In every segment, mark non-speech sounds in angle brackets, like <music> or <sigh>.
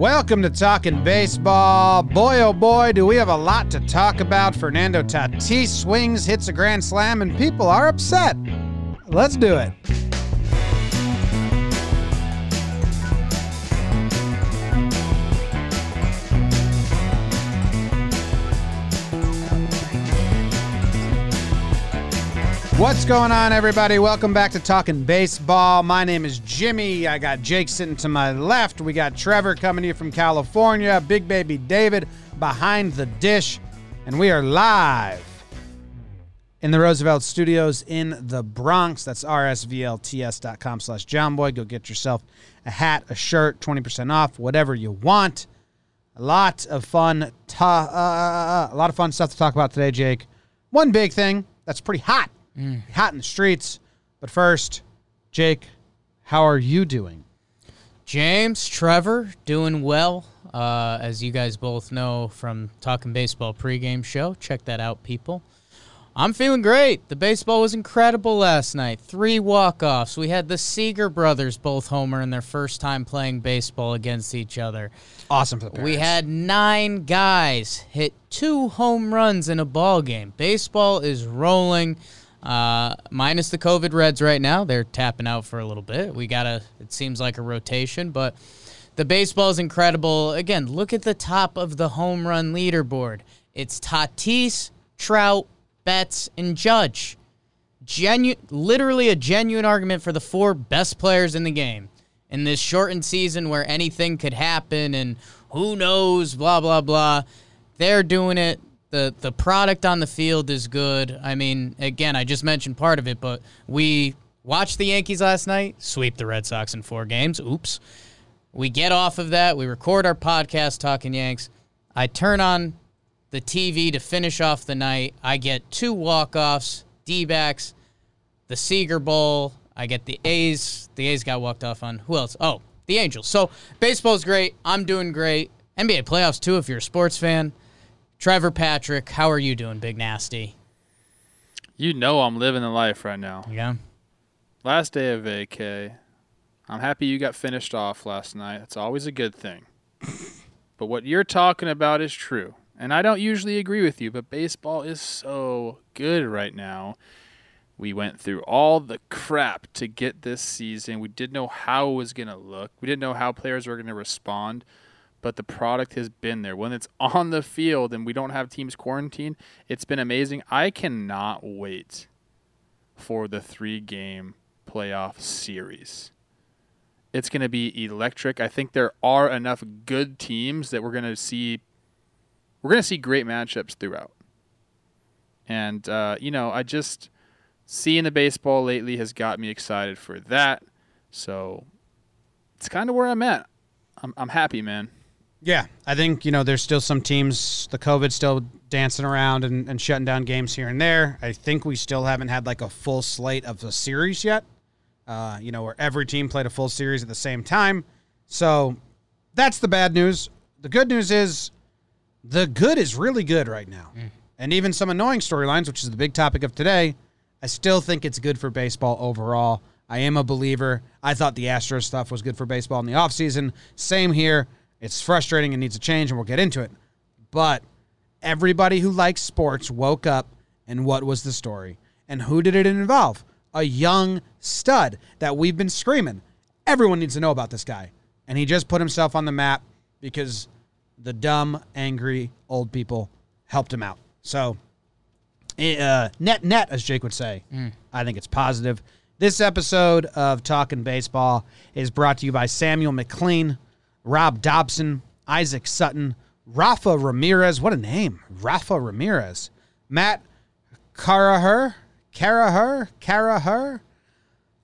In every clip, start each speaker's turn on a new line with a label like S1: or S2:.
S1: Welcome to Talking Baseball. Boy, oh boy, do we have a lot to talk about. Fernando Tatis swings, hits a grand slam, and people are upset. Let's do it. What's going on, everybody? Welcome back to Talking Baseball. My name is Jimmy. I got Jake sitting to my left. We got Trevor coming here from California. Big baby David behind the dish. And we are live in the Roosevelt Studios in the Bronx. That's rsvlts.com slash johnboy. Go get yourself a hat, a shirt, 20% off, whatever you want. A lot of fun, uh, a lot of fun stuff to talk about today, Jake. One big thing that's pretty hot hot in the streets. But first, Jake, how are you doing?
S2: James, Trevor, doing well. Uh, as you guys both know from Talking Baseball pregame show, check that out, people. I'm feeling great. The baseball was incredible last night. Three walk-offs. We had the Seager brothers both homer in their first time playing baseball against each other.
S1: Awesome for the
S2: We had nine guys hit two home runs in a ball game. Baseball is rolling. Uh, minus the COVID Reds right now, they're tapping out for a little bit. We got a, it seems like a rotation, but the baseball is incredible. Again, look at the top of the home run leaderboard. It's Tatis, Trout, Betts, and Judge. Genu- literally a genuine argument for the four best players in the game in this shortened season where anything could happen and who knows, blah blah blah. They're doing it. The The product on the field is good. I mean, again, I just mentioned part of it, but we watched the Yankees last night, sweep the Red Sox in four games. Oops. We get off of that. We record our podcast talking Yanks. I turn on the TV to finish off the night. I get two walk offs, D backs, the Seager Bowl. I get the A's. The A's got walked off on. Who else? Oh, the Angels. So baseball's great. I'm doing great. NBA playoffs too. If you're a sports fan, Trevor Patrick, how are you doing, Big Nasty?
S3: You know I'm living the life right now.
S2: Yeah.
S3: Last day of vacay. I'm happy you got finished off last night. It's always a good thing. <laughs> but what you're talking about is true. And I don't usually agree with you, but baseball is so good right now. We went through all the crap to get this season. We didn't know how it was going to look. We didn't know how players were going to respond, but the product has been there. When it's <laughs> on the field and we don't have teams quarantined, it's been amazing. I cannot wait for the three game playoff series. It's going to be electric. I think there are enough good teams that we're going to see we're going to see great matchups throughout. And uh, you know, I just seeing the baseball lately has got me excited for that. So it's kind of where I'm at. I'm I'm happy, man.
S1: Yeah, I think you know there's still some teams. The COVID still dancing around and, and shutting down games here and there. I think we still haven't had like a full slate of a series yet. Uh, you know, where every team played a full series at the same time. So that's the bad news. The good news is the good is really good right now. And even some annoying storylines, which is the big topic of today, I still think it's good for baseball overall. I am a believer. I thought the Astros stuff was good for baseball in the offseason. Same here. It's frustrating and needs a change, and we'll get into it. But everybody who likes sports woke up, and what was the story? And who did it involve? A young stud that we've been screaming. Everyone needs to know about this guy. And he just put himself on the map because the dumb, angry old people helped him out. So, uh, net net, as Jake would say, I think it's positive. This episode of Talking Baseball is brought to you by Samuel McLean, Rob Dobson, Isaac Sutton, Rafa Ramirez. What a name, Rafa Ramirez. Matt Caraher, Caraher, Caraher,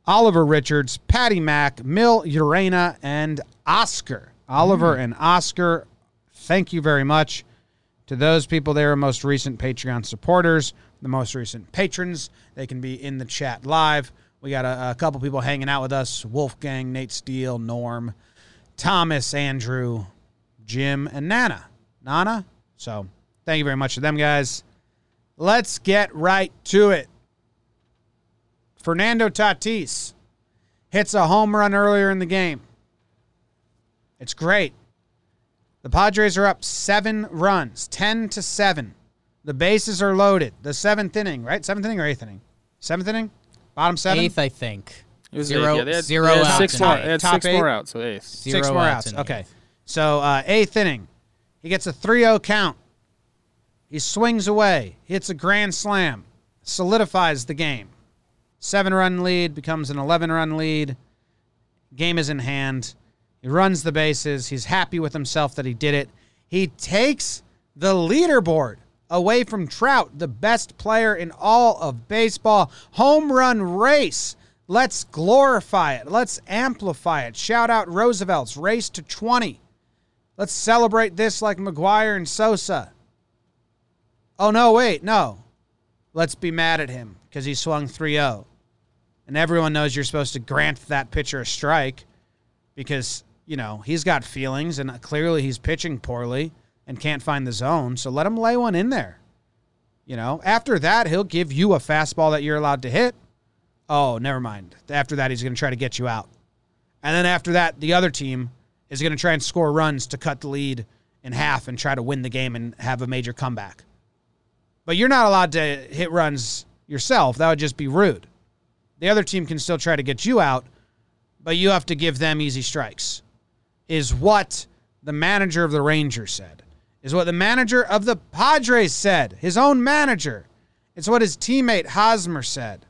S1: Oliver Richards, Patty Mack, Mill Urena, and Oscar. Oliver hmm. and Oscar, thank you very much to those people there, are most recent Patreon supporters, the most recent patrons. They can be in the chat live. We got a, a couple people hanging out with us Wolfgang, Nate Steele, Norm, Thomas, Andrew, Jim, and Nana. Nana? So thank you very much to them, guys. Let's get right to it. Fernando Tatis hits a home run earlier in the game. It's great. The Padres are up seven runs, 10 to 7. The bases are loaded. The seventh inning, right? Seventh inning or eighth inning? Seventh inning? Bottom seven?
S2: Eighth, I think.
S3: It was
S2: Zero-
S3: eight. Yeah, they had,
S2: zero
S3: they had
S2: outs
S3: six
S2: in
S3: more. They had
S1: Top
S3: six
S1: eight?
S3: more outs, so eighth.
S1: Six
S2: Zero
S1: more
S2: outs
S1: outs. Okay.
S2: eighth.
S1: So uh, eighth inning, he gets a 3-0 count. He swings away, hits a grand slam, solidifies the game. Seven-run lead becomes an 11-run lead. Game is in hand. He runs the bases. He's happy with himself that he did it. He takes the leaderboard away from Trout, the best player in all of baseball. Home run race. Let's glorify it. Let's amplify it. Shout out Roosevelt's race to 20. Let's celebrate this like McGwire and Sosa. Oh, no, wait, no. Let's be mad at him because he swung 3 0. And everyone knows you're supposed to grant that pitcher a strike because, you know, he's got feelings and clearly he's pitching poorly and can't find the zone. So let him lay one in there. You know, after that, he'll give you a fastball that you're allowed to hit. Oh, never mind. After that, he's going to try to get you out. And then after that, the other team is going to try and score runs to cut the lead in half and try to win the game and have a major comeback. But you're not allowed to hit runs yourself. That would just be rude. The other team can still try to get you out, but you have to give them easy strikes, is what the manager of the Rangers said, is what the manager of the Padres said, his own manager. It's what his teammate Hosmer said.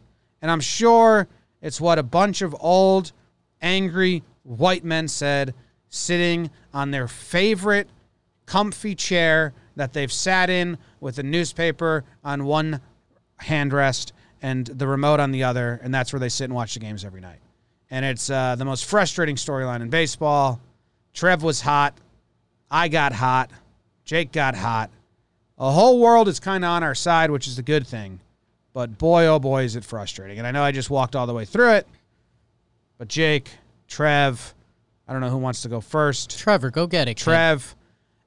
S1: And I'm sure it's what a bunch of old, angry white men said sitting on their favorite comfy chair that they've sat in with a newspaper on one handrest and the remote on the other, and that's where they sit and watch the games every night. And it's uh, the most frustrating storyline in baseball. Trev was hot. I got hot. Jake got hot. The whole world is kind of on our side, which is a good thing. But boy, oh boy, is it frustrating. And I know I just walked all the way through it. But Jake, Trev, I don't know who wants to go first.
S2: Trevor, go get it. kid.
S1: Trev,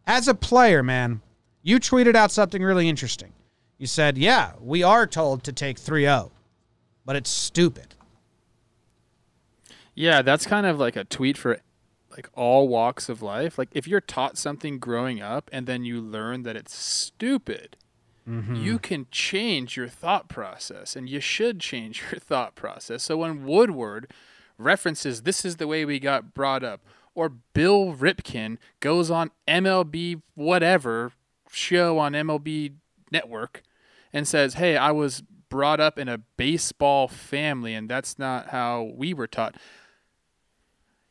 S1: as a player, man, you tweeted out something really interesting. You said, yeah, we are told to take 3 0, but it's stupid.
S3: Yeah, that's kind of like a tweet for like all walks of life. Like if you're taught something growing up and then you learn that it's stupid, Mm-hmm. you can change your thought process and you should change <laughs> your thought process. So when Woodward references this is the way we got brought up or Bill Ripken goes on MLB whatever show on MLB network and says, "Hey, I was brought up in a baseball family and that's not how we were taught."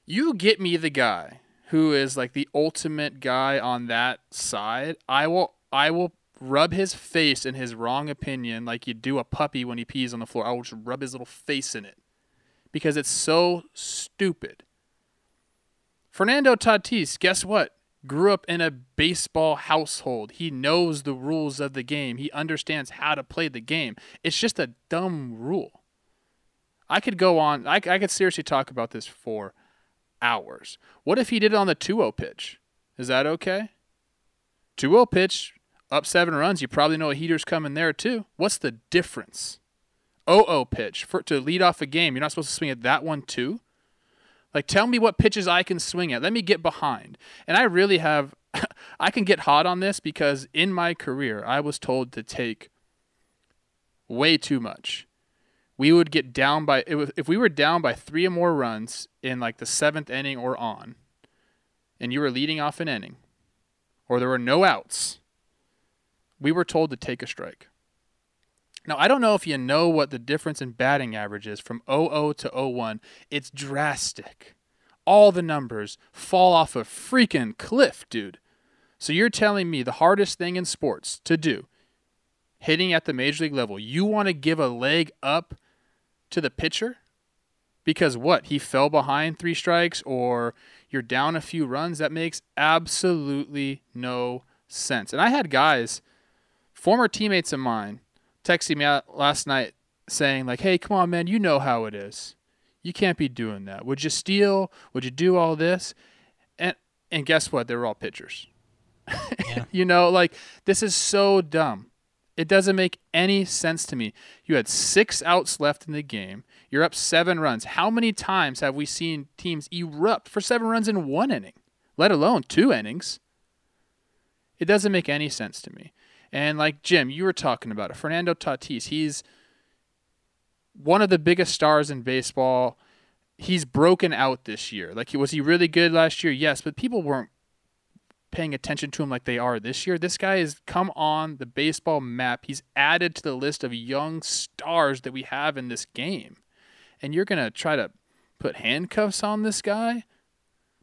S3: you get me the guy who is like the ultimate guy on that side i will i will rub his face in his wrong opinion like you do a puppy when he pees on the floor. I will just rub his little face in it because it's so stupid. Fernando tatis guess what? Grew up in a baseball household. He knows the rules of the game. He understands how to play the game. It's just a dumb rule. I could go on. I, I could seriously talk about this for hours. What if he did it on the 2-0 pitch? Is that okay? 2-0 pitch, up seven runs. You probably know a heater's coming there too. What's the difference? 0-0 pitch for to lead off a game. You're not supposed to swing at that one too. Like, tell me what pitches I can swing at. Let me get behind. And I really have. <laughs> I can get hot on this because in my career I was told to take way too much we would get down by was, if we were down by three or more runs in like the seventh inning or on, and you were leading off an inning, or there were no outs, we were told to take a strike. Now I don't know if you know what the difference in batting average is from 00 to 01. It's drastic. All the numbers fall off a freaking cliff, dude. So you're telling me the hardest thing in sports to do, hitting at the major league level, you want to give a leg up to the pitcher because what he fell behind three strikes or you're down a few runs that makes absolutely no sense and i had guys former teammates of mine texting me out last night saying like hey come on man you know how it is you can't be doing that would you steal would you do all this and and guess what they were all pitchers <laughs>
S2: Yeah.
S3: you know like this is so dumb it doesn't make any sense to me. You had six outs left in the game. You're up seven runs. How many times have we seen teams erupt for seven runs in one inning, let alone two innings? It doesn't make any sense to me. And like Jim, you were talking about it. Fernando Tatis, he's one of the biggest stars in baseball. He's broken out this year. Like, was he really good last year? Yes, but people weren't paying attention to him like they are this year. This guy has come on the baseball map. He's added to the list of young stars that we have in this game. And you're going to try to put handcuffs on this guy?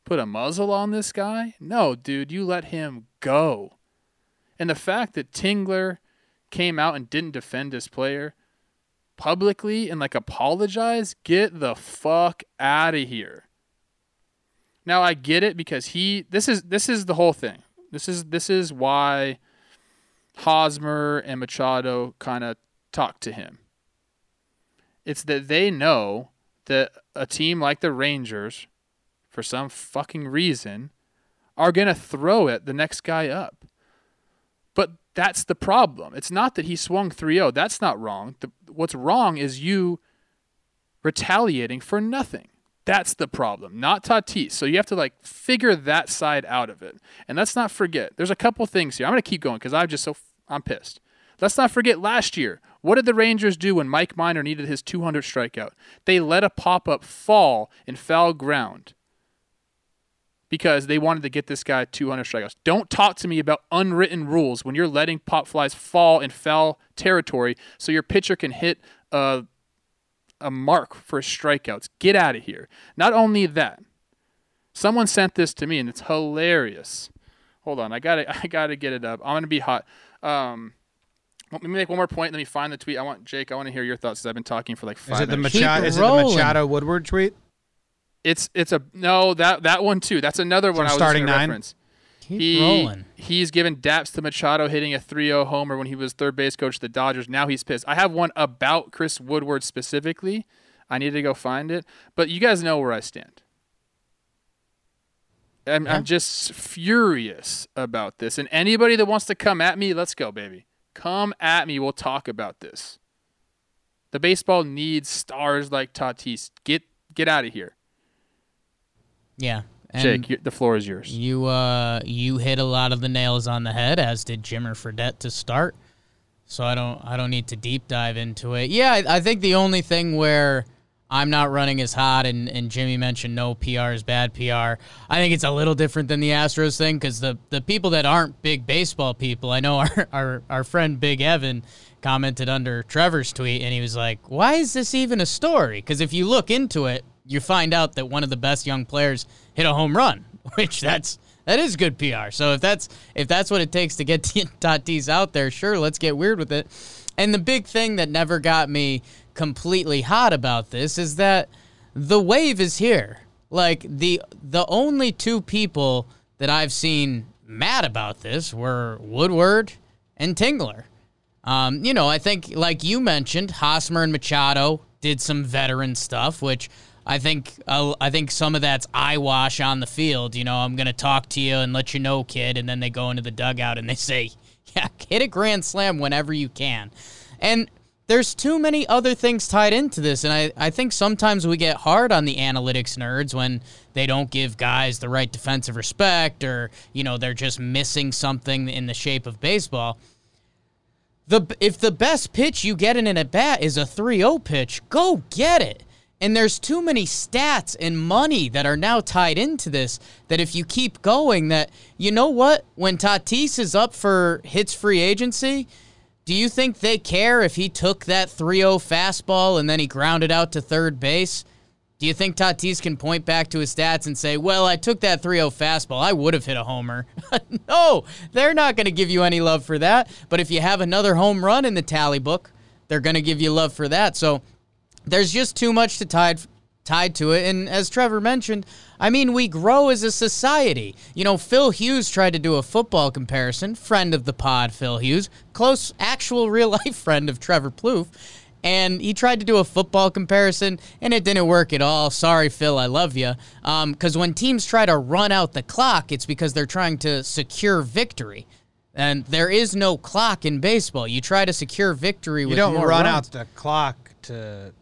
S3: Put a muzzle on this guy? No, dude, you let him go. And the fact that Tingler came out and didn't defend his player publicly and like apologize, get the fuck out of here. Now I get it because he this is this is the whole thing. This is this is why Hosmer and Machado kind of talk to him. It's that they know that a team like the Rangers, for some fucking reason, are to throw it the next guy up. That's the problem. It's not that he swung 3 0. That's not wrong. The, what's wrong is you retaliating for nothing. That's the problem, not Tatis. So you have to like figure that side out of it. And let's not forget, there's a couple things here. I'm going to keep going because I'm just so, I'm pissed. Let's not forget last year. What did the Rangers do when Mike Minor needed his 200 strikeout? They let a pop up fall in foul ground because they wanted to get this guy 200 strikeouts. Don't talk to me about unwritten rules when you're letting pop flies fall in foul territory so your pitcher can hit a, a mark for strikeouts. Get out of here. Not only that, someone sent this to me and it's hilarious. Hold on, I gotta <laughs> I gotta get it up. I'm gonna be hot. Um, let me make one more point. Let me find the tweet. I want Jake. I want to hear your thoughts because I've been talking for like five
S1: Is it the. Machado? Is it the. Machado Woodward tweet?
S3: It's it's a no that that one too. That's another one I was
S1: starting nine?
S3: reference.
S2: Keep
S3: He
S2: rolling.
S3: he's given daps to Machado hitting a 3-0 homer when he was third base coach of the Dodgers. Now he's pissed. I have one about Chris Woodward specifically. I need to go find it, but you guys know where I stand. I'm,
S2: Yeah.
S3: I'm just furious about this. And anybody that wants to come at me, let's go, baby. Come at me. We'll talk about this. The baseball needs stars like Tatis. Get get out of here.
S2: Yeah. And
S3: Jake, the floor is yours.
S2: You uh you hit a lot of the nails on the head, as did Jimmer Fredette to start. So I don't I don't need to deep dive into it. Yeah, I, I think the only thing where I'm not running as hot, and, and Jimmy mentioned no PR is bad PR. I think it's a little different than the Astros thing because the, the people that aren't big baseball people, I know <laughs> our, our, our friend Big Evan commented under Trevor's tweet, and he was like, Why is this even a story? Because if you look into it, you find out that one of the best young players hit a home run, <laughs> which that's that is good PR. So if that's if that's what it takes to get <laughs> Tatis out there, sure, let's get weird with it. And the big thing that never got me completely hot about this is that the wave is here. Like the the only two people that I've seen mad about this were Woodward and Tingler. Um, you know, I think like you mentioned, Hosmer and Machado did some veteran stuff, which I think uh, I think some of that's eyewash on the field. You know, I'm gonna talk to you and let you know, kid, and then they go into the dugout and they say, <laughs> "Yeah, hit a grand slam whenever you can," and there's too many other things tied into this, and I, I think sometimes we get hard on the analytics nerds when they don't give guys the right defensive respect or, you know, they're just missing something in the shape of baseball. The if the best pitch you get in an at bat is a 3-0 pitch, go get it. And there's too many stats and money that are now tied into this that if you keep going that you know what when Tatis is up for hits free agency, do you think they care if he took that 3-0 fastball and then he grounded out to third base? Do you think Tatis can point back to his stats and say, "Well, I took that 3-0 fastball. I would have hit a homer." <laughs> no, they're not going to give you any love for that. But if you have another home run in the tally book, they're going to give you love for that. So there's just too much to tied tied to it. And as Trevor mentioned, I mean, we grow as a society. You know, Phil Hughes tried to do a football comparison. Friend of the pod, Phil Hughes, close, actual, real <laughs> life friend of Trevor Plouffe. And he tried to do a football comparison, and it didn't work at all. Sorry, Phil, I love you. Um, because when teams try to run out the clock, it's because they're trying to secure victory. And there is no clock in baseball. You try to secure victory
S1: You
S2: with
S1: don't
S2: more
S1: run
S2: runs.
S1: out the clock to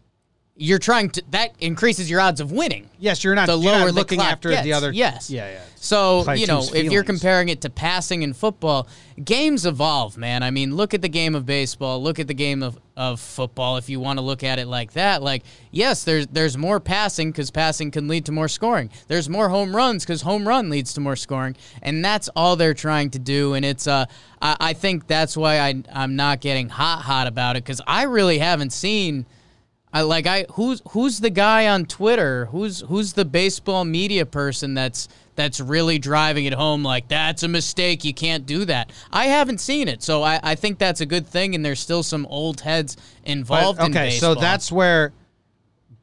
S2: you're trying to that increases your odds of winning.
S1: Yes, you're not.
S2: The
S1: you're
S2: lower
S1: not
S2: the
S1: looking
S2: clock
S1: after
S2: gets.
S1: the other.
S2: Yes.
S1: Yeah, yeah.
S2: So, you know, if you're comparing it to passing in football, games evolve, man. I mean, look at the game of baseball, look at the game of, of football if you want to look at it like that. Like, yes, there's there's more passing cuz passing can lead to more scoring. There's more home runs cuz home run leads to more scoring, and that's all they're trying to do and it's uh I, I think that's why I I'm not getting hot hot about it cuz I really haven't seen I like I who's who's the guy on Twitter? Who's who's the baseball media person that's that's really driving it home like that's a mistake. You can't do that. I haven't seen it. So I, I think that's a good thing and there's still some old heads
S1: But,
S2: involved in
S1: okay,
S2: baseball.
S1: so that's where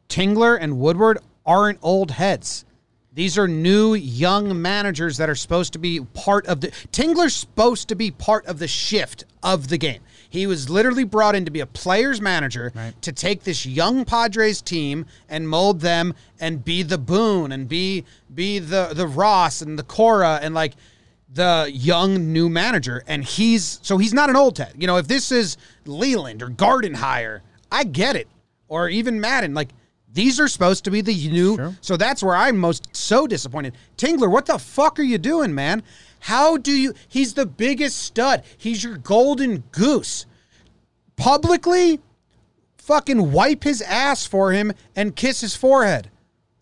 S1: Tingler and Woodward aren't old heads. These are new young managers that are supposed to be part of the Tingler's supposed to be part of the shift of the game. He was literally brought in to be a player's manager to take this young Padres team and mold them and be the Boone and be be the the Ross and the Cora and like the young new manager. And he's so he's not an old head. You know, if this is Leyland or Gardenhire, I get it. Or even Maddon, like these are supposed to be the new. So that's where I'm most so disappointed. Tingler, what the fuck are you doing, man? How do you? He's the biggest stud. He's your golden goose. Publicly, fucking wipe his ass for him and kiss his forehead.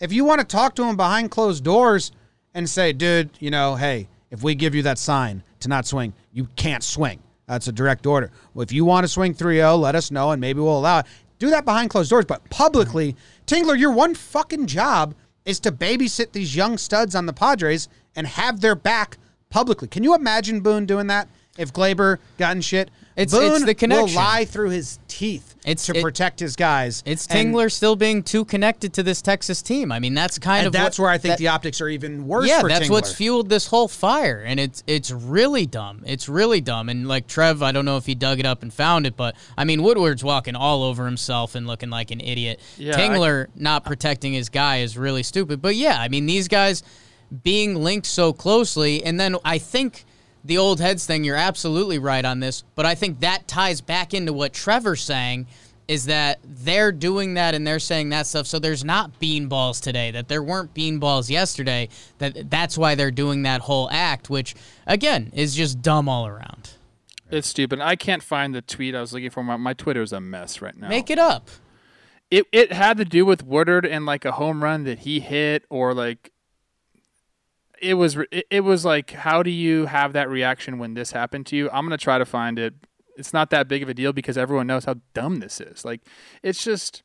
S1: If you want to talk to him behind closed doors and say, dude, you know, hey, if we give you that sign to not swing, you can't swing. That's a direct order. Well, if you want to swing 3 0, let us know and maybe we'll allow it. Do that behind closed doors, but publicly, Tingler, your one fucking job is to babysit these young studs on the Padres and have their back publicly. Can you imagine Boone doing that? If Gleyber gotten shit,
S2: It's-
S1: Boone
S2: it's the
S1: will lie through his teeth
S2: It's-
S1: to
S2: it-
S1: protect his guys.
S2: it's
S1: And-
S2: Tingler still being too connected to this Texas team. I mean, that's kind
S1: and
S2: of
S1: that's
S2: what-
S1: where I think
S2: that-
S1: the optics are even worse.
S2: yeah,
S1: for
S2: that's what's fueled this whole fire, and it's it's really dumb. It's really dumb. And like Trev, I don't know if he dug it up and found it, but I mean Woodward's walking all over himself and looking like an idiot.
S3: Yeah,
S2: Tingler not protecting his guy is really stupid. But yeah, I mean these guys being linked so closely, and then I think. The old heads thing, you're absolutely right on this, but I think that ties back into what Trevor's saying is that they're doing that and they're saying that stuff. So there's not beanballs today, that there weren't beanballs yesterday, that that's why they're doing that whole act, which again is just dumb all around.
S3: It's stupid. I can't find the tweet I was looking for. My, my Twitter's a mess right now.
S2: Make it up.
S3: it it had to do with Woodward and like a home run that he hit or like it was it, was like how do you have that reaction when this happened to you? I'm going to try to find it. It's not that big of a deal because everyone knows how dumb this is. Like it's just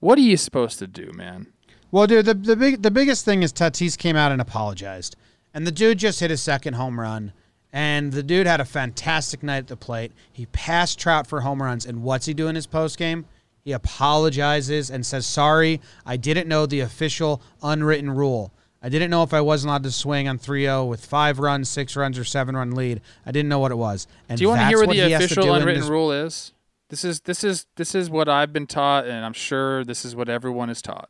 S3: what are you supposed to do, man?
S1: Well, dude, the the big the biggest thing is Tatis came out and apologized, and the dude just hit his second home run, and the dude had a fantastic night at the plate. He passed Trout for home runs, and what's he do in his post game? He apologizes and says, "Sorry, I didn't know the official unwritten rule. I didn't know if I wasn't allowed to swing on 3-0 with five runs, six runs, or seven run lead. I didn't know what it was." And
S3: Do you want to hear what
S1: what
S3: the
S1: he to
S3: official unwritten
S1: this-
S3: rule is? This is this is this is what I've been taught, and I'm sure this is what everyone is taught.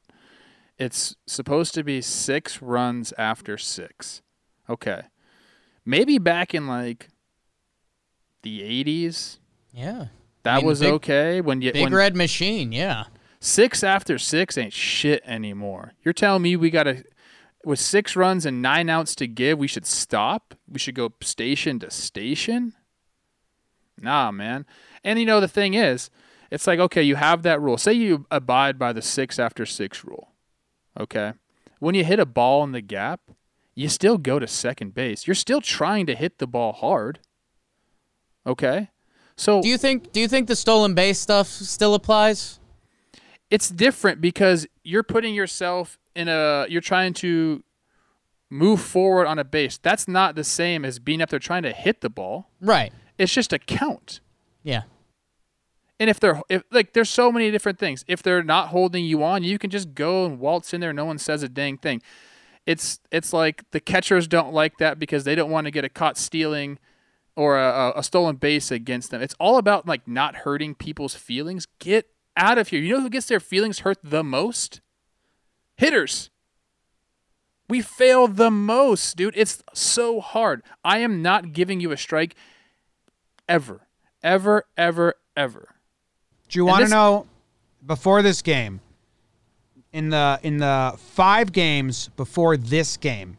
S3: It's supposed to be six runs after six. Okay, maybe back in like the '80s,
S2: Yeah.
S3: that
S2: mean,
S3: was
S2: big-
S3: okay. When you
S2: Big
S3: when
S2: red machine, yeah.
S3: six after six ain't shit anymore. You're telling me we gotta with six runs and nine outs to give, we should stop? We should go station to station? Nah, man. And you know the thing is, it's like okay, you have that rule. Say you abide by the six after six rule. Okay. When you hit a ball in the gap, you still go to second base. You're still trying to hit the ball hard. Okay? So
S2: Do you think do you think the stolen base stuff still applies?
S3: it's different because you're putting yourself in a you're trying to move forward on a base. That's not the same as being up there trying to hit the ball.
S2: Right.
S3: It's just a count.
S2: Yeah.
S3: And if they're if like there's so many different things. If they're not holding you on, you can just go and waltz in there. No one says a dang thing. It's it's like the catchers don't like that because they don't want to get a caught stealing or a, a stolen base against them. It's all about like not hurting people's feelings. Get out of here. You know who gets their feelings hurt the most? Hitters. We fail the most, dude. It's so hard. I am not giving you a strike ever, ever, ever, ever.
S1: Do you want to
S3: this-
S1: know before this game, in the in the five games before this game,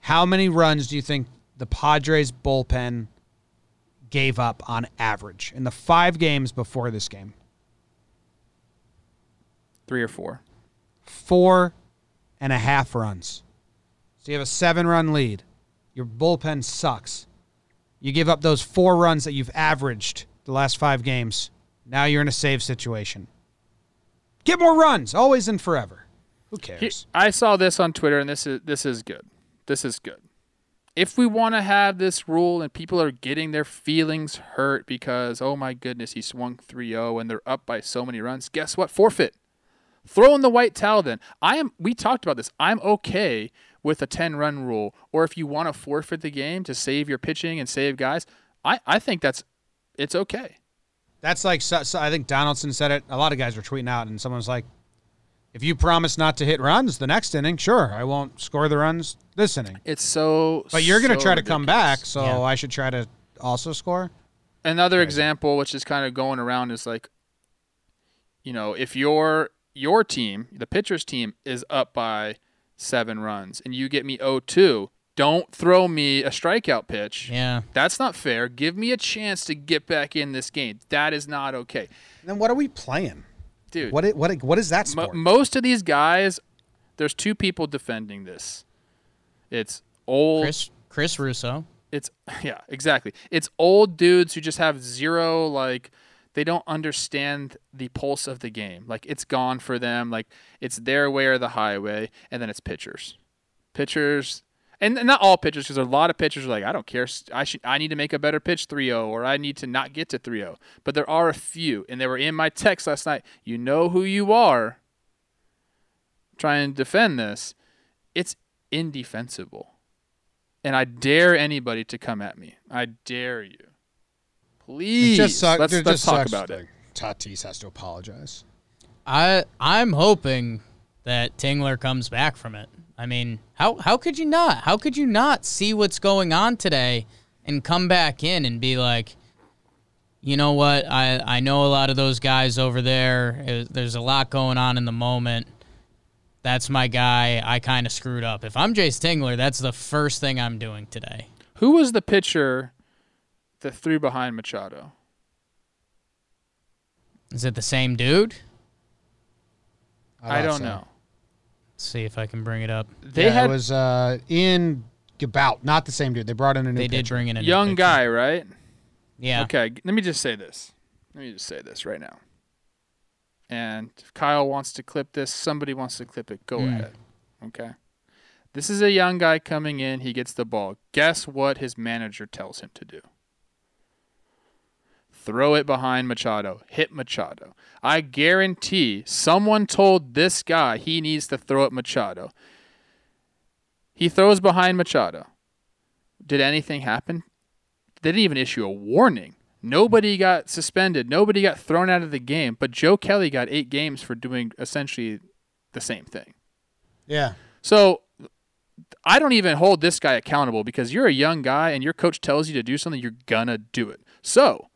S1: how many runs do you think the Padres bullpen gave up on average in the five games before this game?
S3: Three or four.
S1: Four and a half runs. So you have a seven run lead. Your bullpen sucks. You give up those four runs that you've averaged the last five games. Now you're in a save situation. Get more runs, always and forever. Who cares?
S3: I saw this on Twitter, and this is this is good. This is good. If we want to have this rule and people are getting their feelings hurt because oh my goodness he swung 3-0 and they're up by so many runs, guess what? Forfeit. Throw in the white towel. Then I am. We talked about this. I'm okay with a 10 run rule, or if you want to forfeit the game to save your pitching and save guys, I I think that's it's okay.
S1: That's like so, so I think Donaldson said it. A lot of guys were tweeting out, and someone was like, "If you promise not to hit runs the next inning, sure, I won't score the runs this inning."
S3: It's so.
S1: But you're going to
S3: so
S1: try to come back, so
S2: Yeah.
S1: I should try to also score.
S3: another example which is kind of going around is like you know if your your team the pitcher's team is up by seven runs and you get me 0-2 don't throw me a strikeout pitch
S2: Yeah.
S3: that's not fair give me a chance to get back in this game that is not okay
S1: Then what are we playing?
S3: dude
S1: What i- what i- what is that
S3: mo-
S1: sport?
S3: most of these guys there's two people defending this it's old
S2: Chris Chris Russo.
S3: it's <laughs> yeah exactly it's old dudes who just have zero like they don't understand the pulse of the game. Like it's gone for them. Like it's their way or the highway and then it's pitchers. Pitchers and and not all pitchers because a lot of pitchers are like i don't care. I should i need to make a better pitch 3-0 or i need to not get to 3-0 but there are a few and they were in my text last night. You know who you are. Trying to defend this. It's indefensible. And I dare anybody to come at me. I dare you. Please, let's, let's talk about it.
S1: Tatis has to apologize.
S2: I I'm hoping that Tingler comes back from it. I mean, how how could you not? How could you not see what's going on today and come back in and be like, you know what? I I know a lot of those guys over there. There's a lot going on in the moment. That's my guy. I kind of screwed up. If I'm Jayce Tingler, that's the first thing I'm doing today.
S3: Who was the pitcher that three behind Machado?
S2: Is it the same dude?
S3: I
S1: thought
S3: don't
S1: so.
S3: know.
S2: Let's see if I can bring it up.
S3: They
S1: yeah,
S3: had
S1: it was uh, Ian Gibaut, not the same dude. They brought in a new
S2: They did bring in a
S3: young
S2: pitcher.
S3: guy, right?
S2: Yeah.
S3: Okay, let me just say this. Let me just say this right now. And if Kyle wants to clip this, somebody wants to clip it, go
S2: Mm.
S3: ahead. Okay. This is a young guy coming in. He gets the ball. Guess what his manager tells him to do? Throw it behind Machado. Hit Machado. I guarantee someone told this guy he needs to throw at Machado. He throws behind Machado. Did anything happen? They didn't even issue a warning. Nobody got suspended. Nobody got thrown out of the game. But Joe Kelly got eight games for doing essentially the same thing.
S1: Yeah.
S3: So I don't even hold this guy accountable because you're a young guy and your coach tells you to do something, you're gonna do it. So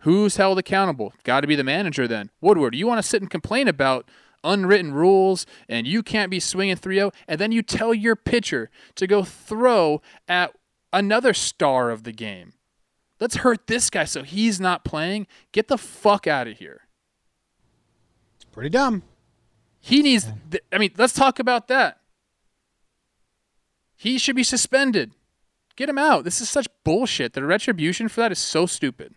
S3: who's held accountable? Got to be the manager then. Woodward, you want to sit and complain about unwritten rules and you can't be swinging 3-0 and then you tell your pitcher to go throw at another star of the game. Let's hurt this guy so he's not playing. Get the fuck out of here.
S1: It's pretty dumb.
S3: He needs. Th- I mean, let's talk about that. He should be suspended. Get him out. This is such bullshit. The retribution for that is so stupid.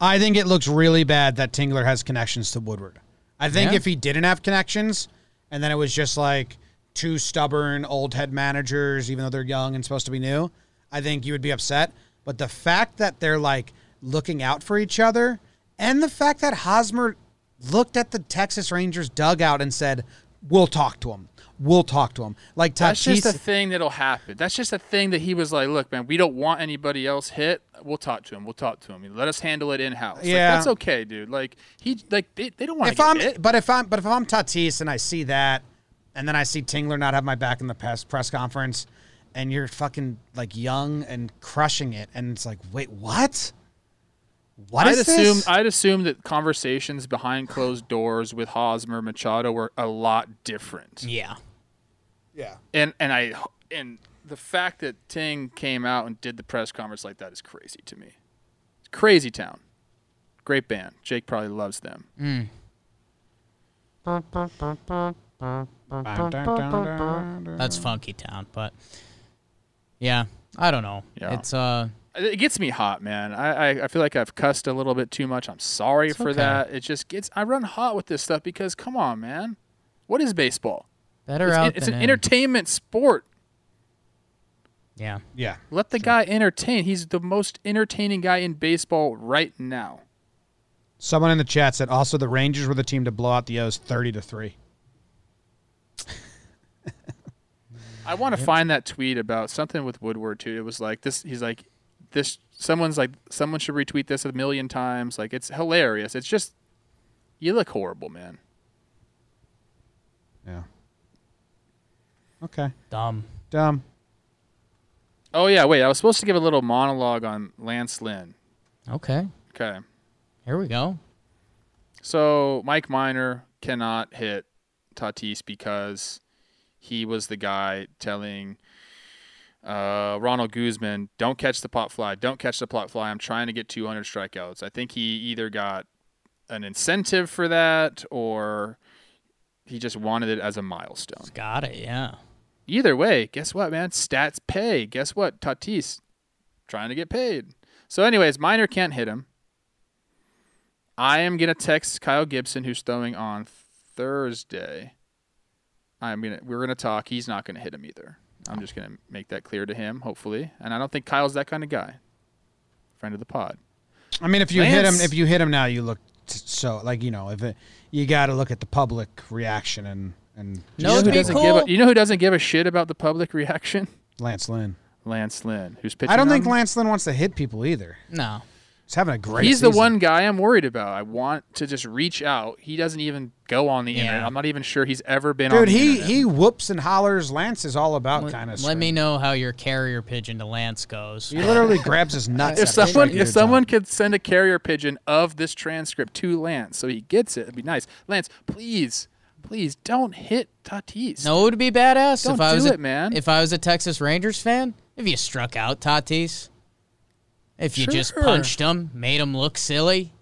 S1: I think it looks really bad that Tingler has connections to Woodward. I think
S2: Yeah.
S1: if he didn't have connections, and then it was just like two stubborn old head managers, even though they're young and supposed to be new, I think you would be upset. But the fact that they're like looking out for each other, and the fact that Hosmer looked at the Texas Rangers dugout and said, "We'll talk to him. We'll talk to him." Like
S3: That's
S1: Tatis,
S3: just a thing that'll happen. That's just a thing that he was like, look, man, we don't want anybody else hit. We'll talk to him. We'll talk to him. Let us handle it in house.
S1: Yeah.
S3: Like, that's okay, dude. Like he, like they, they don't want to
S1: if I'm,
S3: hit.
S1: but if I'm, but if I'm Tatis and I see that, and then I see Tingler not have my back in the press press conference, and you're fucking like young and crushing it, and it's like, wait, what? What
S3: I'd
S1: is
S3: assume
S1: this?
S3: I'd assume that conversations behind closed doors with Hosmer Machado were a lot different.
S2: Yeah.
S1: Yeah.
S3: And and I and the fact that Ting came out and did the press conference like that is crazy to me. It's crazy town. Great band. Jake probably loves them.
S2: Mm. That's Funky Town, but yeah, I don't know.
S3: Yeah.
S2: It's uh
S3: It gets me hot, man. I, I, I feel like I've cussed a little bit too much. I'm sorry
S2: It's
S3: for
S2: okay.
S3: that. It just gets I run hot with this stuff because come on, man. What is baseball?
S2: Better
S3: It's,
S2: out
S3: it's
S2: than
S3: an
S2: in.
S3: entertainment sport.
S2: Yeah.
S1: Yeah.
S3: Let the guy entertain. He's the most entertaining guy in baseball right now.
S1: Someone in the chat said also the Rangers were the team to blow out the O's 30 to 3.
S3: I want to find that tweet about something with Woodward too. It was like this. He's like this. Someone's like someone should retweet this a million times. Like it's hilarious. It's just you look horrible, man.
S1: Yeah. Okay.
S2: Dumb.
S1: Dumb.
S3: Oh yeah, wait. I was supposed to give a little monologue on Lance Lynn.
S2: Okay.
S3: Okay.
S2: Here we go.
S3: So Mike Minor cannot hit Tatis because he was the guy telling uh, Ronald Guzman, "Don't catch the pop fly. Don't catch the pop fly. I'm trying to get 200 strikeouts." I think he either got an incentive for that or he just wanted it as a milestone.
S2: Got it. Yeah.
S3: Either way, guess what, man? Stats pay. Guess what? Tatis trying to get paid. So, anyways, Minor can't hit him. I am gonna text Kyle Gibson, who's throwing on Thursday. I'm gonna we're gonna talk. He's not gonna hit him either. I'm just gonna make that clear to him, hopefully. And I don't think Kyle's that kind of guy. Friend of the pod.
S1: I mean, if you hit him, if you hit him now, you look t- so like you know if it, you got to look at the public reaction and and
S2: No,
S3: you know who doesn't
S2: cool.
S3: give a, you know who doesn't give a shit about the public <laughs> reaction?
S1: Lance Lynn.
S3: Lance Lynn, who's pitching.
S1: I don't think
S3: on-
S1: Lance Lynn wants to hit people either.
S2: No.
S1: He's having a great.
S3: He's the one guy I'm worried about. I want to just reach out. He doesn't even go on the
S2: Yeah.
S3: internet. I'm not even sure he's ever been on
S1: dude.
S3: the
S1: He
S3: internet.
S1: he whoops and hollers. Lance is all about
S2: Let,
S1: kind of.
S2: let me know how your carrier pigeon to Lance goes.
S1: He literally grabs his <laughs> nuts.
S3: if someone if someone could send a carrier pigeon of this transcript to Lance so he gets it, it'd be nice. Lance, please, please don't hit Tatis.
S2: No, it would be badass
S3: Don't
S2: if I
S3: do
S2: was
S3: it,
S2: a,
S3: man.
S2: If I was a Texas Rangers fan, if you struck out Tatis, if you just punched him, made him look silly,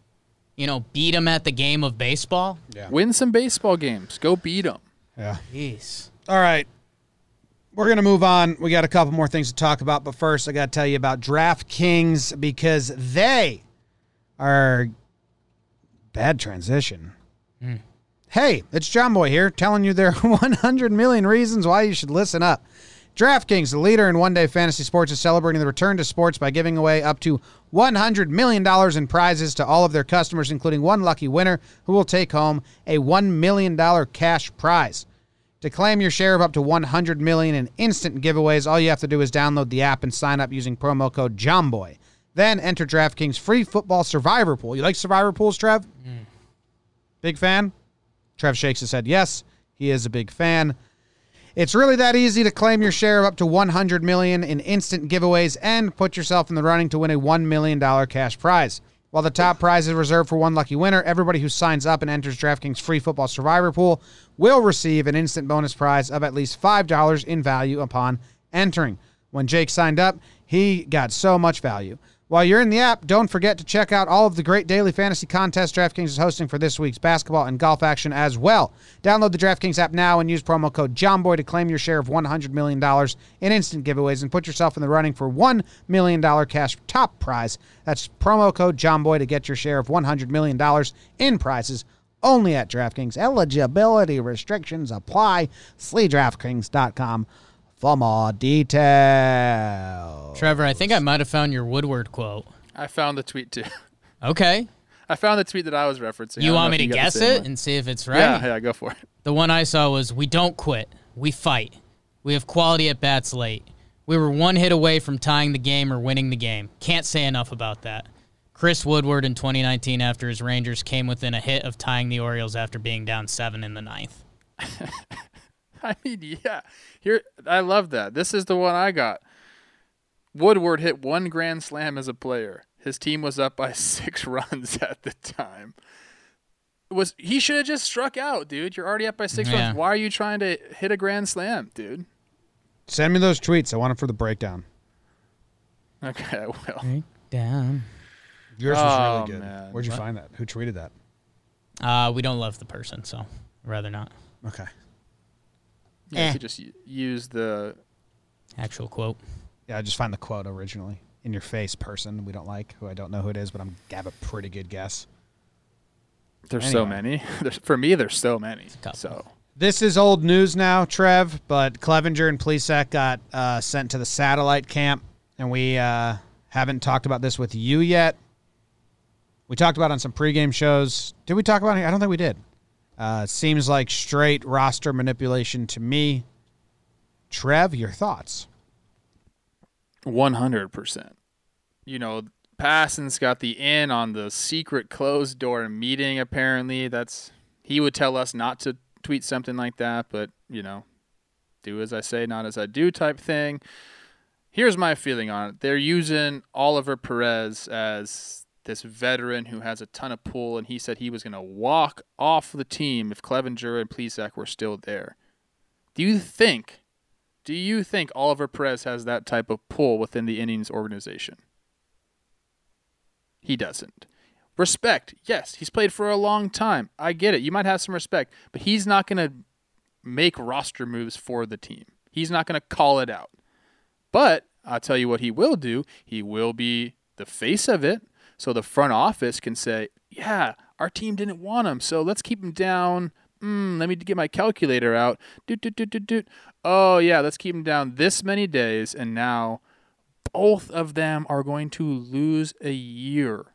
S2: you know, beat him at the game of baseball.
S1: Yeah.
S3: Win some baseball games. Go beat him.
S1: Yeah.
S2: Jeez.
S1: All right. We're going to move on. We got a couple more things to talk about, but first, I got to tell you about DraftKings because they are bad transition. Hmm. Hey, it's John Boy here telling you there are <laughs> 100 million reasons why you should listen up. DraftKings, the leader in one day fantasy sports, is celebrating the return to sports by giving away up to $100 million in prizes to all of their customers, including one lucky winner who will take home a $1 million cash prize. To claim your share of up to 100 million in instant giveaways, all you have to do is download the app and sign up using promo code JOHNBOY. Then enter DraftKings free football survivor pool. You like survivor pools, Trev? Mm. Big fan? Trev shakes his head. Yes, he is a big fan. It's really that easy to claim your share of up to 100 million in instant giveaways and put yourself in the running to win a 1 million dollar cash prize. While the top prize is reserved for one lucky winner, everybody who signs up and enters DraftKings free football survivor pool will receive an instant bonus prize of at least $5 in value upon entering. When Jake signed up, he got so much value. While you're in the app, don't forget to check out all of the great daily fantasy contests DraftKings is hosting for this week's basketball and golf action as well. Download the DraftKings app now and use promo code JOHNBOY to claim your share of $100 million in instant giveaways and put yourself in the running for $1 million cash top prize. That's promo code JOHNBOY to get your share of $100 million in prizes only at DraftKings. Eligibility restrictions apply. See DraftKings.com for more details.
S2: Trevor, I think I might have found your Woodward quote.
S3: I found the tweet too.
S2: Okay.
S3: I found the tweet that I was referencing.
S2: You want me to
S3: got
S2: guess it
S3: one.
S2: and see if it's right?
S3: Yeah, yeah, go for it.
S2: The one I saw was We don't quit. We fight. We have quality at bats late. We were one hit away from tying the game or winning the game. Can't say enough about that. Chris Woodward in 2019 after his Rangers came within a hit of tying the Orioles after being down seven in the ninth. <laughs> <laughs>
S3: I mean, yeah. Here, I love that. This is the one I got. Woodward hit one grand slam as a player. His team was up by <laughs> six runs at the time. Was he should have just struck out, dude? You're already up by six
S2: Yeah.
S3: runs. Why are you trying to hit a grand slam, dude?
S1: Send me those tweets. I want them for the breakdown.
S3: Okay, <laughs> I will.
S2: Break down.
S1: Yours
S3: Oh,
S1: was really good.
S3: man.
S1: Where'd you
S2: What?
S1: find that? Who tweeted that?
S2: Uh, we don't love the person, so rather not.
S1: Okay.
S3: Yeah,
S2: Eh.
S3: you could just use the.
S2: Actual quote.
S1: Yeah, I just find the quote originally. In your face person we don't like, who I don't know who it is, but I'm I have a pretty good guess.
S3: There's so many. <laughs> There's, for me, there's so many. So
S1: This is old news now, Trev, but Clevinger and Plesac got uh, sent to the satellite camp, and we uh, haven't talked about this with you yet. We talked about it on some pregame shows. Did we talk about it? I don't think we did. Uh, seems like straight roster manipulation to me. Trev, your thoughts?
S3: 100%. You know, Passan's got the in on the secret closed door meeting, apparently. That's. He would tell us not to tweet something like that, but, you know, do as I say, not as I do type thing. Here's my feeling on it. They're using Oliver Perez as this veteran who has a ton of pull, and he said he was going to walk off the team if Clevinger and Plesac were still there. Do you think do you think Oliver Perez has that type of pull within the Indians organization? He doesn't. Respect, yes, he's played for a long time. I get it. You might have some respect, but he's not going to make roster moves for the team. He's not going to call it out. But I'll tell you what he will do. He will be the face of it. So the front office can say, yeah, our team didn't want him. So let's keep him down. Mm, let me get my calculator out. Doot, doot, doot, doot, doot. Oh, yeah, let's keep him down this many days. And now both of them are going to lose a year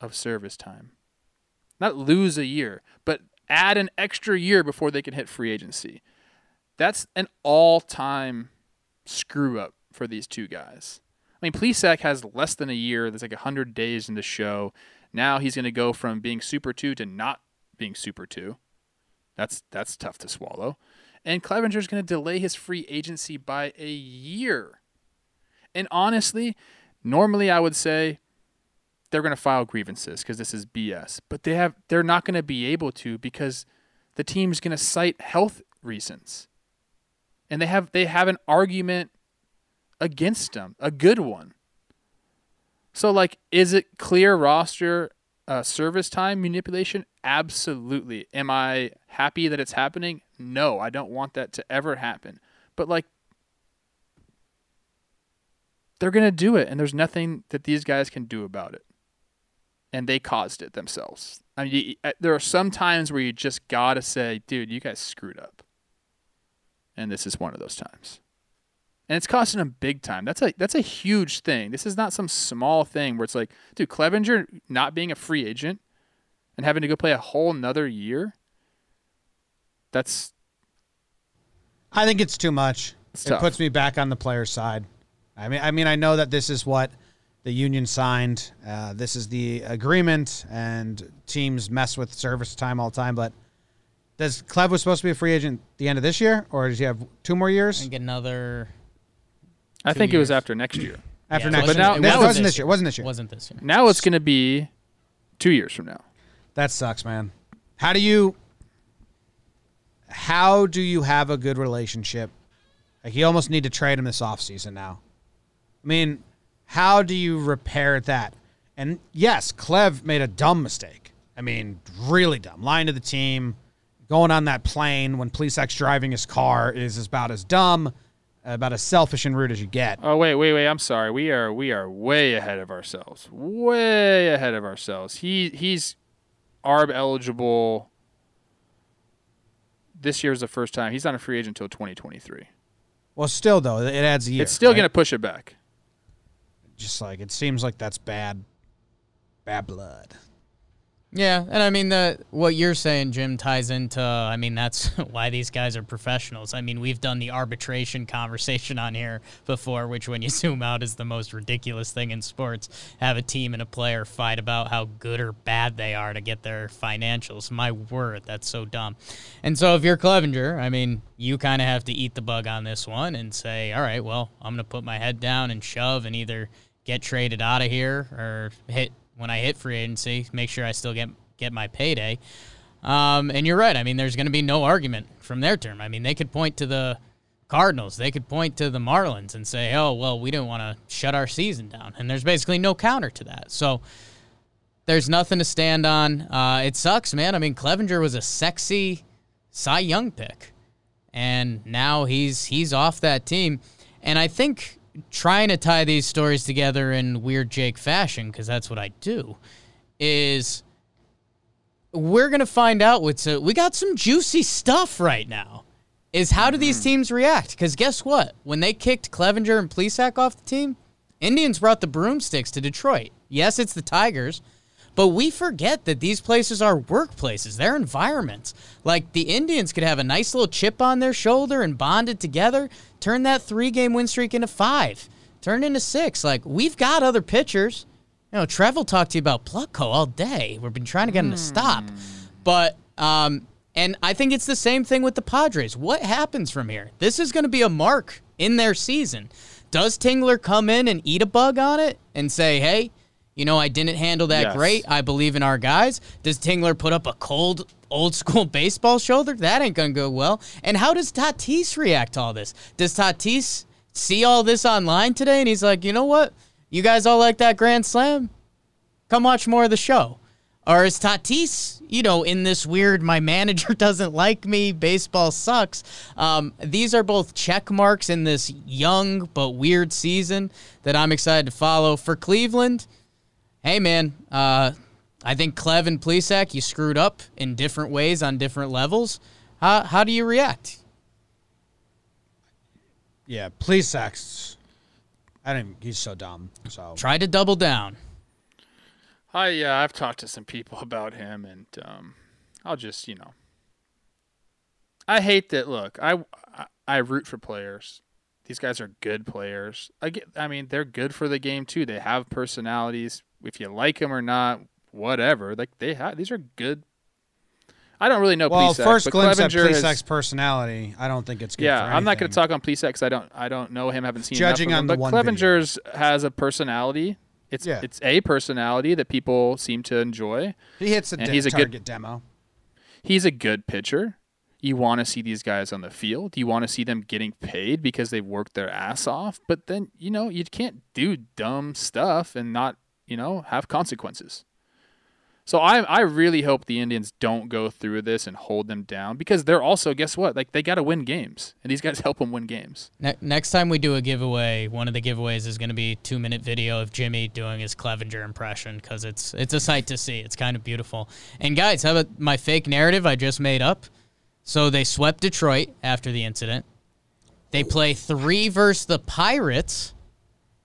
S3: of service time. Not lose a year, but add an extra year before they can hit free agency. That's an all time screw up for these two guys. I mean, Plesac has less than a year. There's like 100 days in the show. Now he's going to go from being Super 2 to not being Super 2. That's that's tough to swallow. And Clevinger's going to delay his free agency by a year. And honestly, normally I would say they're going to file grievances because this is BS. But they have they're not going to be able to because the team's going to cite health reasons. And they have they have an argument against them, a good one. So like is it clear roster uh, service time manipulation? Absolutely. Am I happy that it's happening? No, I don't want that to ever happen. But like they're going to do it and there's nothing that these guys can do about it. And they caused it themselves. I mean, you, uh, there are some times where you just got to say, dude, you guys screwed up. And this is one of those times. And it's costing them big time. That's a that's a huge thing. This is not some small thing where it's like, dude, Clevinger not being a free agent and having to go play a whole another year. That's
S1: I think it's too much.
S3: It's
S1: it
S3: tough.
S1: puts me back on the player's side. I mean, I mean, I know that this is what the union signed. Uh, this is the agreement, and teams mess with service time all the time. But does Clev was supposed to be a free agent at the end of this year, or does he have two more
S2: I
S1: years
S2: think another.
S3: I
S2: Two
S3: think it was after next year.
S1: after
S2: Yeah, it
S1: next?
S3: But
S1: year?
S3: now-
S2: it
S1: No,
S3: now
S1: it wasn't this year. It wasn't this year.
S2: Wasn't this year?
S3: Now it's going to be 2 years from now.
S1: That sucks, man. How do you how do you have a good relationship? Like you almost need to trade him this offseason now. I mean, how do you repair that? And yes, Clev made a dumb mistake. I mean, really dumb. Lying to the team, going on that plane when Plesac's driving his car is about as dumb, about as selfish and rude as you get.
S3: Oh wait, wait, wait. I'm sorry. We are we are way ahead of ourselves. Way ahead of ourselves. He he's ARB eligible. This year's the first time. He's not a free agent until 2023.
S1: Well, still though, it adds a year.
S3: it's still
S1: right?
S3: going to push it back.
S1: just like it seems like that's bad bad blood.
S2: Yeah, and I mean the what you're saying, Jim, ties into. I mean that's <laughs> why these guys are professionals. I mean we've done the arbitration conversation on here before, which when you <laughs> zoom out is the most ridiculous thing in sports. Have a team and a player fight about how good or bad they are to get their financials. My word, that's so dumb. And so if you're Clevinger, I mean you kind of have to eat the bug on this one and say, all right, well I'm gonna put my head down and shove and either get traded out of here or hit when I hit free agency, make sure I still get get my payday. Um, and you're right. I mean, there's going to be no argument from their term. I mean, they could point to the Cardinals, they could point to the Marlins and say, "Oh, well, we didn't want to shut our season down," and there's basically no counter to that. So there's nothing to stand on. Uh, it sucks, man. I mean, Clevinger was a sexy Cy Young pick, and now he's he's off that team. And I think trying to tie these stories together in weird Jake fashion, because that's what I do, is we're gonna find out what's a, we got some juicy stuff right now. Is how do these mm-hmm. teams react? Because guess what? When they kicked Clevinger and Plesac off the team, Indians brought the broomsticks to Detroit. Yes, it's the Tigers, but we forget that these places are workplaces. They're environments. Like the Indians could have a nice little chip on their shoulder and bond it together, turn that three game win streak into five, turn into six. Like we've got other pitchers. You know, Trev will talk to you about Plutko all day. We've been trying to get him to stop. But um and I think it's the same thing with the Padres. What happens from here? This is going to be a mark in their season. Does Tingler come in and eat a bug on it and say, "Hey, you know, I didn't handle that
S3: Yes.
S2: great. I believe in our guys." Does Tingler put up a cold old school <laughs> baseball shoulder? That ain't going to go well. And how does Tatis react to all this? Does Tatis see all this online today and he's like, "You know what? You guys all like that grand slam? Come watch more of the show." Or is Tatis, you know, in this weird, my manager <laughs> doesn't like me, baseball sucks? Um, these are both check marks in this young but weird season that I'm excited to follow. For Cleveland, hey, man, uh, I think Clev and Plesac, you screwed up in different ways on different levels. How, how do you react?
S1: Yeah, please. I didn't. He's so dumb. So
S2: Try to double down.
S3: I yeah, I've talked to some people <laughs> about him, and um, I'll just you know, I hate that. Look, I, I I root for players. These guys are good players. I get. I mean, they're good for the game too. They have personalities. If you like them or not, whatever. Like they have. These are good. I don't really know.
S1: well,
S3: Plesac,
S1: first
S3: but
S1: glimpse at
S3: Clevinger has-
S1: personality, I don't think it's good.
S3: yeah, I'm not going to talk on Plesac because I don't I don't know him. Haven't seen
S1: Judging
S3: enough
S1: on
S3: him, but
S1: video.
S3: Clevinger's has a personality. It's
S1: Yeah.
S3: it's a personality that people seem to enjoy.
S1: He hits a, de-
S3: he's a good-
S1: demo.
S3: He's a good pitcher. You want to see these guys on the field. You want to see them getting paid because they've worked their ass off. But then you know you can't do dumb stuff and not you know have consequences. So I I really hope the Indians don't go through this and hold them down because they're also guess what like they got to win games and these guys <laughs> help them win games.
S2: Ne- next time we do a giveaway, one of the giveaways is going to be two minute video of Jimmy doing his Clevinger impression because it's it's a sight to see. It's kind of beautiful. And guys, how about my fake narrative I just made up? So they swept Detroit after the incident. They play three versus the Pirates,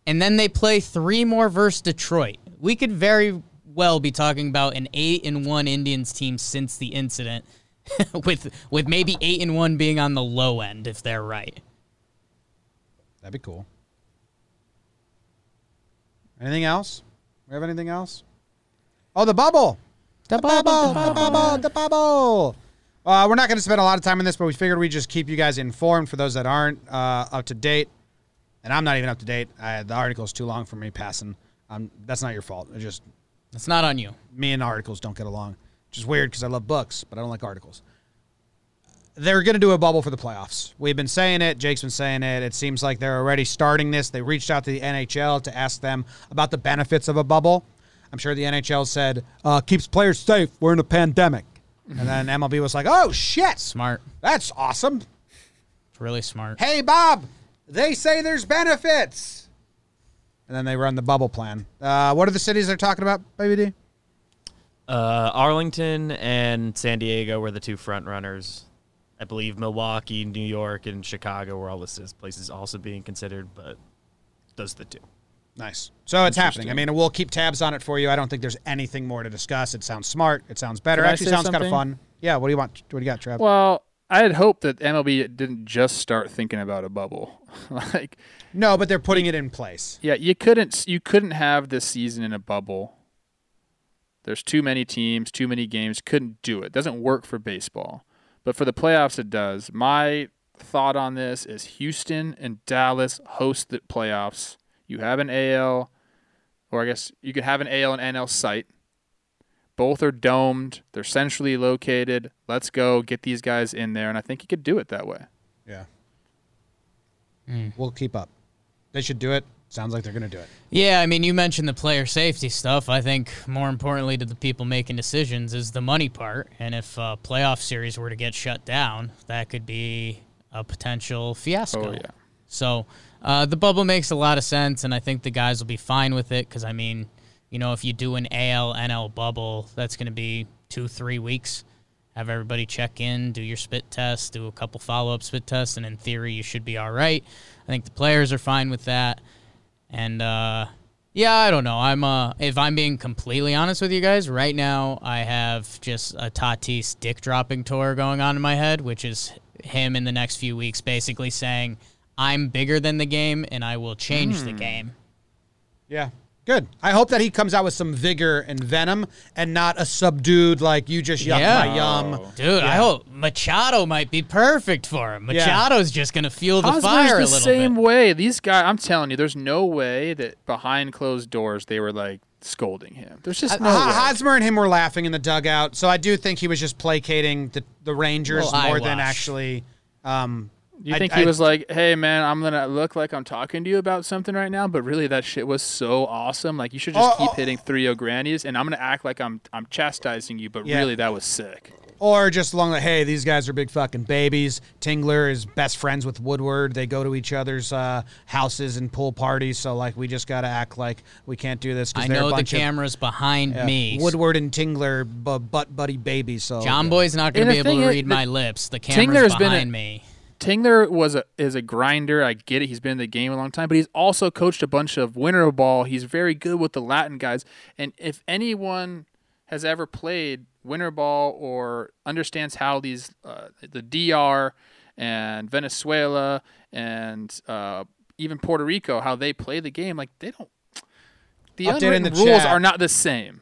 S2: and then they play three more versus Detroit. We could very well be talking about an eight and one Indians team since the incident, <laughs> with with maybe eight and one being on the low end if they're right.
S1: That'd be cool. Anything else? We have anything else? Oh, the bubble.
S2: The
S1: bubble, the bubble, the bubble. Uh, we're not going to spend a lot of time on this, but we figured we'd just keep you guys informed for those that aren't uh, up to date. And I'm not even up to date. I, the article's too long for me Passan. Um, that's not your fault. It's just
S2: It's not on you.
S1: me and articles don't get along. Which is weird because I love books, but I don't like articles. They're going to do a bubble for the playoffs. We've been saying it. Jake's been saying it. It seems like they're already starting this. They reached out to the NHL to ask them about the benefits of a bubble. I'm sure the NHL said, uh, keeps players safe. We're in a pandemic. And then MLB was like, oh, shit.
S2: Smart.
S1: That's awesome.
S2: It's really smart.
S1: Hey, Bob, they say there's benefits. And then they run the bubble plan. Uh, what are the cities they're talking about, Baby D?
S4: Uh, Arlington and San Diego were the two front runners. I believe Milwaukee, New York, and Chicago were all listed as places also being considered, but those are the two.
S1: Nice. So it's happening. I mean, we'll keep tabs on it for you. I don't think there's anything more to discuss. It sounds smart. It sounds better.
S3: Can
S1: Actually, sounds kind of fun. Yeah. What do you want? What do you got, Trev?
S3: Well, I had hoped that MLB didn't just start thinking about a bubble. <laughs> like,
S1: no, but they're putting it in place.
S3: yeah, you couldn't you couldn't have this season in a bubble. There's too many teams, too many games. Couldn't do it. Doesn't work for baseball, but for the playoffs it does. My thought on this is Houston and Dallas host the playoffs. You have an AL or I guess you could have an AL and NL site. Both are domed. They're centrally located. Let's go get these guys in there, and I think you could do it that way.
S1: Yeah.
S2: Hmm.
S1: We'll keep up. They should do it. Sounds like they're going to do it.
S2: Yeah, I mean, you mentioned the player safety stuff. I think more importantly to the people making decisions is the money part. And if a playoff series were to get shut down, that could be a potential fiasco.
S3: Oh yeah.
S2: So uh, the bubble makes a lot of sense, and I think the guys will be fine with it because, I mean, you know, if you do an AL NL bubble, that's going to be two, three weeks. Have everybody check in, do your spit test, do a couple follow up spit tests, and in theory, you should be all right. I think the players are fine with that. And uh, yeah, I don't know. I'm uh, if I'm being completely honest with you guys, right now I have just a Tatis dick dropping tour going on in my head, which is him in the next few weeks basically saying, I'm bigger than the game and I will change the game.
S1: Yeah. Good. I hope that he comes out with some vigor and venom and not a subdued, like, you just yucked
S2: Yeah.
S1: my yum.
S2: Dude, I hope Machado might be perfect for him.
S1: Yeah.
S2: Machado's just going to feel the
S3: Hosmer's
S2: fire
S3: the
S2: a little
S3: same
S2: bit.
S3: way. These guys, I'm telling you, there's no way that behind closed doors they were like scolding him. There's just no
S1: Ha-
S3: way.
S1: Hosmer and him were laughing in the dugout, so I do think he was just placating the, the Rangers
S2: Little
S1: more than actually. Um,
S3: You
S1: I-
S3: think
S1: I-
S3: he was like, "Hey man, I'm gonna look like I'm talking to you about something right now," but really that shit was so awesome. Like you should just
S1: Oh,
S3: keep
S1: oh.
S3: hitting three o grannies, and I'm gonna act like I'm I'm chastising you, but
S1: Yeah.
S3: really that was sick.
S1: or just along the hey, these guys are big fucking babies. Tingler is best friends with Woodward. They go to each other's uh, houses and pool parties. So like, we just got to act like we can't do this. 'cause
S2: I
S1: they're a
S2: know the
S1: bunch of-
S2: camera's behind
S1: yeah,
S2: me.
S1: Woodward and Tingler, bu- butt buddy babies. So
S2: John
S1: yeah.
S2: Boy's not going
S3: And
S2: to be able to
S3: thing is
S2: read
S3: that
S2: my lips. The camera's
S3: Tingler's been a-
S2: behind me.
S3: Tingler was a is a grinder. I get it. He's been in the game a long time, but he's also coached a bunch of winter ball. He's very good with the Latin guys. And if anyone has ever played winter ball or understands how these uh, the DR and Venezuela and uh, even Puerto Rico how they play the game, like they don't. The unwritten
S1: the
S3: rules
S1: chat.
S3: are not the same.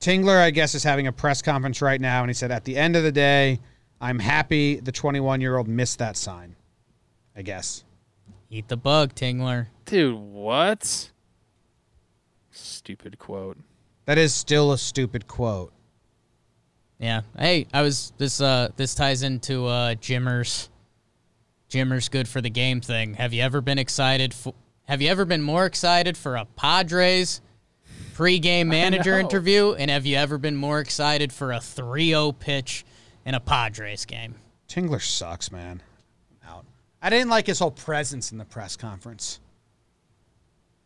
S1: Tingler, I guess, is having a press conference right now, and he said, "At the end of the day, I'm happy the 21 year old missed that sign." I guess.
S2: Eat the bug, Tingler.
S3: Dude, what? Stupid quote.
S1: That is still a stupid quote.
S2: Yeah. Hey, I was this uh this ties into uh Jimmer's Jimmer's good for the game thing. Have you ever been excited for have you ever been more excited for a Padres pregame manager interview and have you ever been more excited for a 3-0 pitch in a Padres game?
S1: Tingler sucks, man. Out. I didn't like his whole presence in the press conference.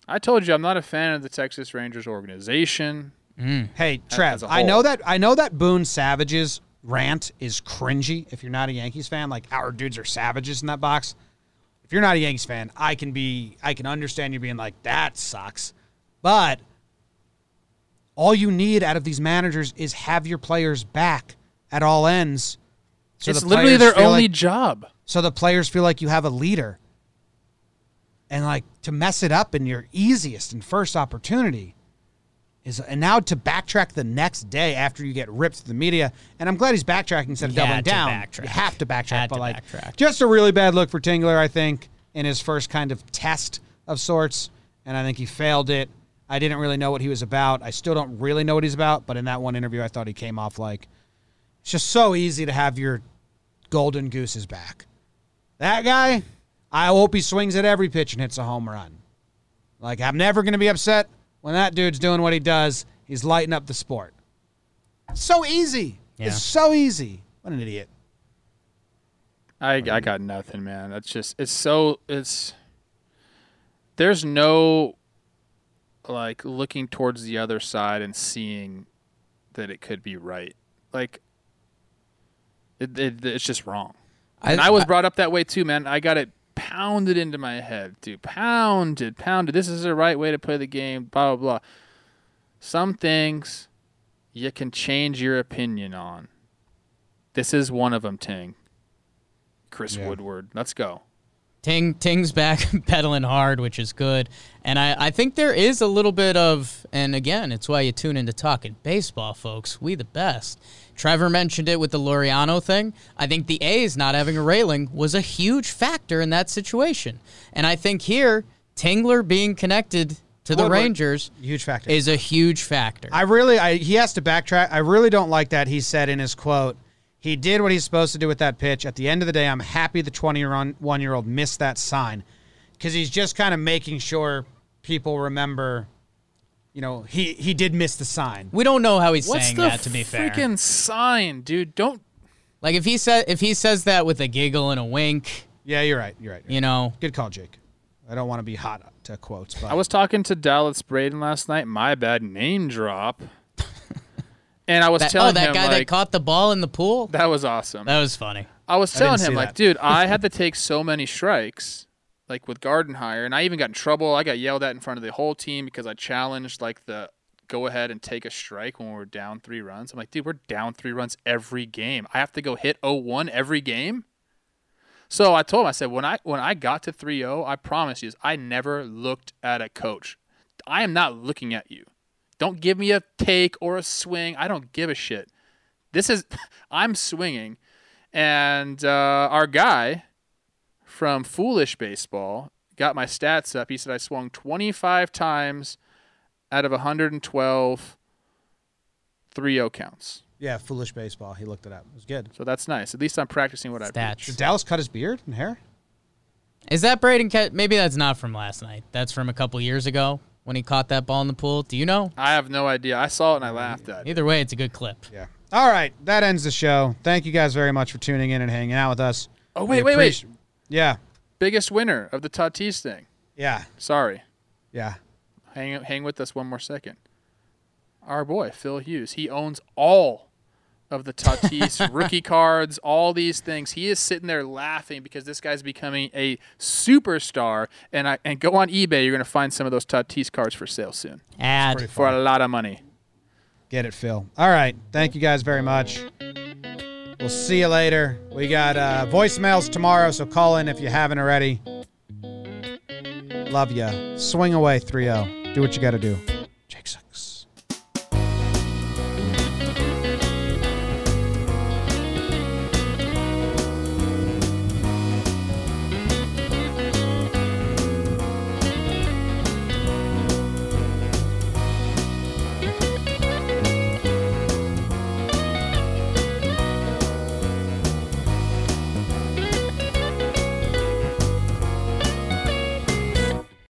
S3: I told you I'm not a fan of the Texas Rangers organization. Mm.
S1: Hey,
S3: as
S1: Trev,
S3: a
S1: I know that I know that Boone Savage's rant is cringy. If you're not a Yankees fan, like our dudes are savages in that box. If you're not a Yankees fan, I can be I can understand you being like that sucks, but all you need out of these managers is have your players back at all ends. So
S3: it's
S1: the
S3: literally their only
S1: like-
S3: job.
S1: so the players feel like you have a leader. And like to mess it up in your easiest and first opportunity is and now to backtrack the next day after you get ripped to the media. And I'm glad he's backtracking instead of
S2: You
S1: doubling down.
S2: backtrack.
S1: You have to backtrack,
S2: Had
S1: but
S2: to
S1: like
S2: backtrack.
S1: just a really bad look for Tingler, I think, in his first kind of test of sorts. And I think he failed it. I didn't really know what he was about. I still don't really know what he's about, but in that one interview I thought he came off like it's just so easy to have your golden gooses back. That guy, I hope he swings at every pitch and hits a home run. Like, I'm never going to be upset when that dude's doing what he does. He's lighting up the sport. So easy.
S2: Yeah.
S1: It's so easy. What an idiot.
S3: I I got nothing, man. That's just it's so it's there's no like looking towards the other side and seeing that it could be right. Like it, it it's just wrong. and I was brought up that way too, man. I got it pounded into my head, dude. Pounded, pounded. This is the right way to play the game. Blah blah blah. Some things you can change your opinion on. This is one of them, Ting. Chris
S1: Yeah.
S3: Woodward. Let's go.
S2: Ting Ting's back <laughs> pedaling hard, which is good. And I, I think there is a little bit of and again, it's why you tune into talking baseball, folks. We the best. Trevor mentioned it with the Laureano thing. I think the A's not having a railing was a huge factor in that situation. And I think here, Tingler being connected to the
S3: Woodward.
S2: Rangers
S1: Huge factor.
S2: is a huge factor.
S1: I really, I, he has to backtrack. I really don't like that he said in his quote, he did what he's supposed to do with that pitch. At the end of the day, I'm happy the 21 year old missed that sign because he's just kind of making sure people remember, you know, he, he did miss the sign.
S2: we don't know how he's
S3: What's
S2: saying that. To be fair,
S3: freaking sign, dude? Don't.
S2: like if he said if he says that with a giggle and a wink,
S1: Yeah, you're right. You're right.
S2: you know,
S1: Good call, Jake. I don't want to be hot to quotes, but
S3: I was talking to Dallas Braden last night. My bad, name drop. And I was
S2: that, oh,
S3: telling
S2: oh that
S3: him
S2: guy
S3: like
S2: that caught the ball in the pool.
S3: that was awesome.
S2: That was funny.
S3: I was telling
S1: see
S3: him like,
S1: that.
S3: dude, I had to <laughs> take so many strikes, like with Gardenhire, and I even got in trouble. I got yelled at in front of the whole team because I challenged like the go ahead and take a strike when we're down three runs. I'm like, dude, we're down three runs every game. I have to go hit 0-1 every game. So I told him, I said, when I when I got to 3-0, I promise you, I never looked at a coach. I am not looking at you. Don't give me a take or a swing. I don't give a shit. This is <laughs> I'm swinging, and uh, our guy from Foolish Baseball got my stats up. He said I swung 25 times out of 112 3-0 counts.
S1: yeah, foolish baseball. He looked it up. It was good.
S3: So that's nice. At least I'm practicing what I
S2: Stats.
S3: preach.
S1: Did Dallas cut his beard and hair?
S2: Is that Braden? Ke- Maybe that's not from last night. That's from a couple years ago when he caught that ball in the pool. Do you know?
S3: I have no idea. I saw it and I laughed at it.
S2: Either way, it's a good clip.
S1: Yeah. All right, that ends the show. Thank you guys very much for tuning in and hanging out with us.
S3: Oh
S1: We
S3: wait, wait, wait!
S1: Yeah,
S3: Biggest winner of the Tatis thing.
S1: yeah,
S3: Sorry,
S1: yeah.
S3: hang hang with us one more second. Our boy Phil Hughes. He owns all of the Tatis <laughs> rookie cards, all these things. He is sitting there laughing because this guy's becoming a superstar. And I and go on eBay, you're gonna find some of those Tatis cards for sale soon
S2: Ad.
S3: for a lot of money.
S1: Get it, Phil. All right. Thank you guys very much. We'll see you later. We got uh, voicemails tomorrow, so call in if you haven't already. Love ya. Swing away 3 0. Do what you got to do.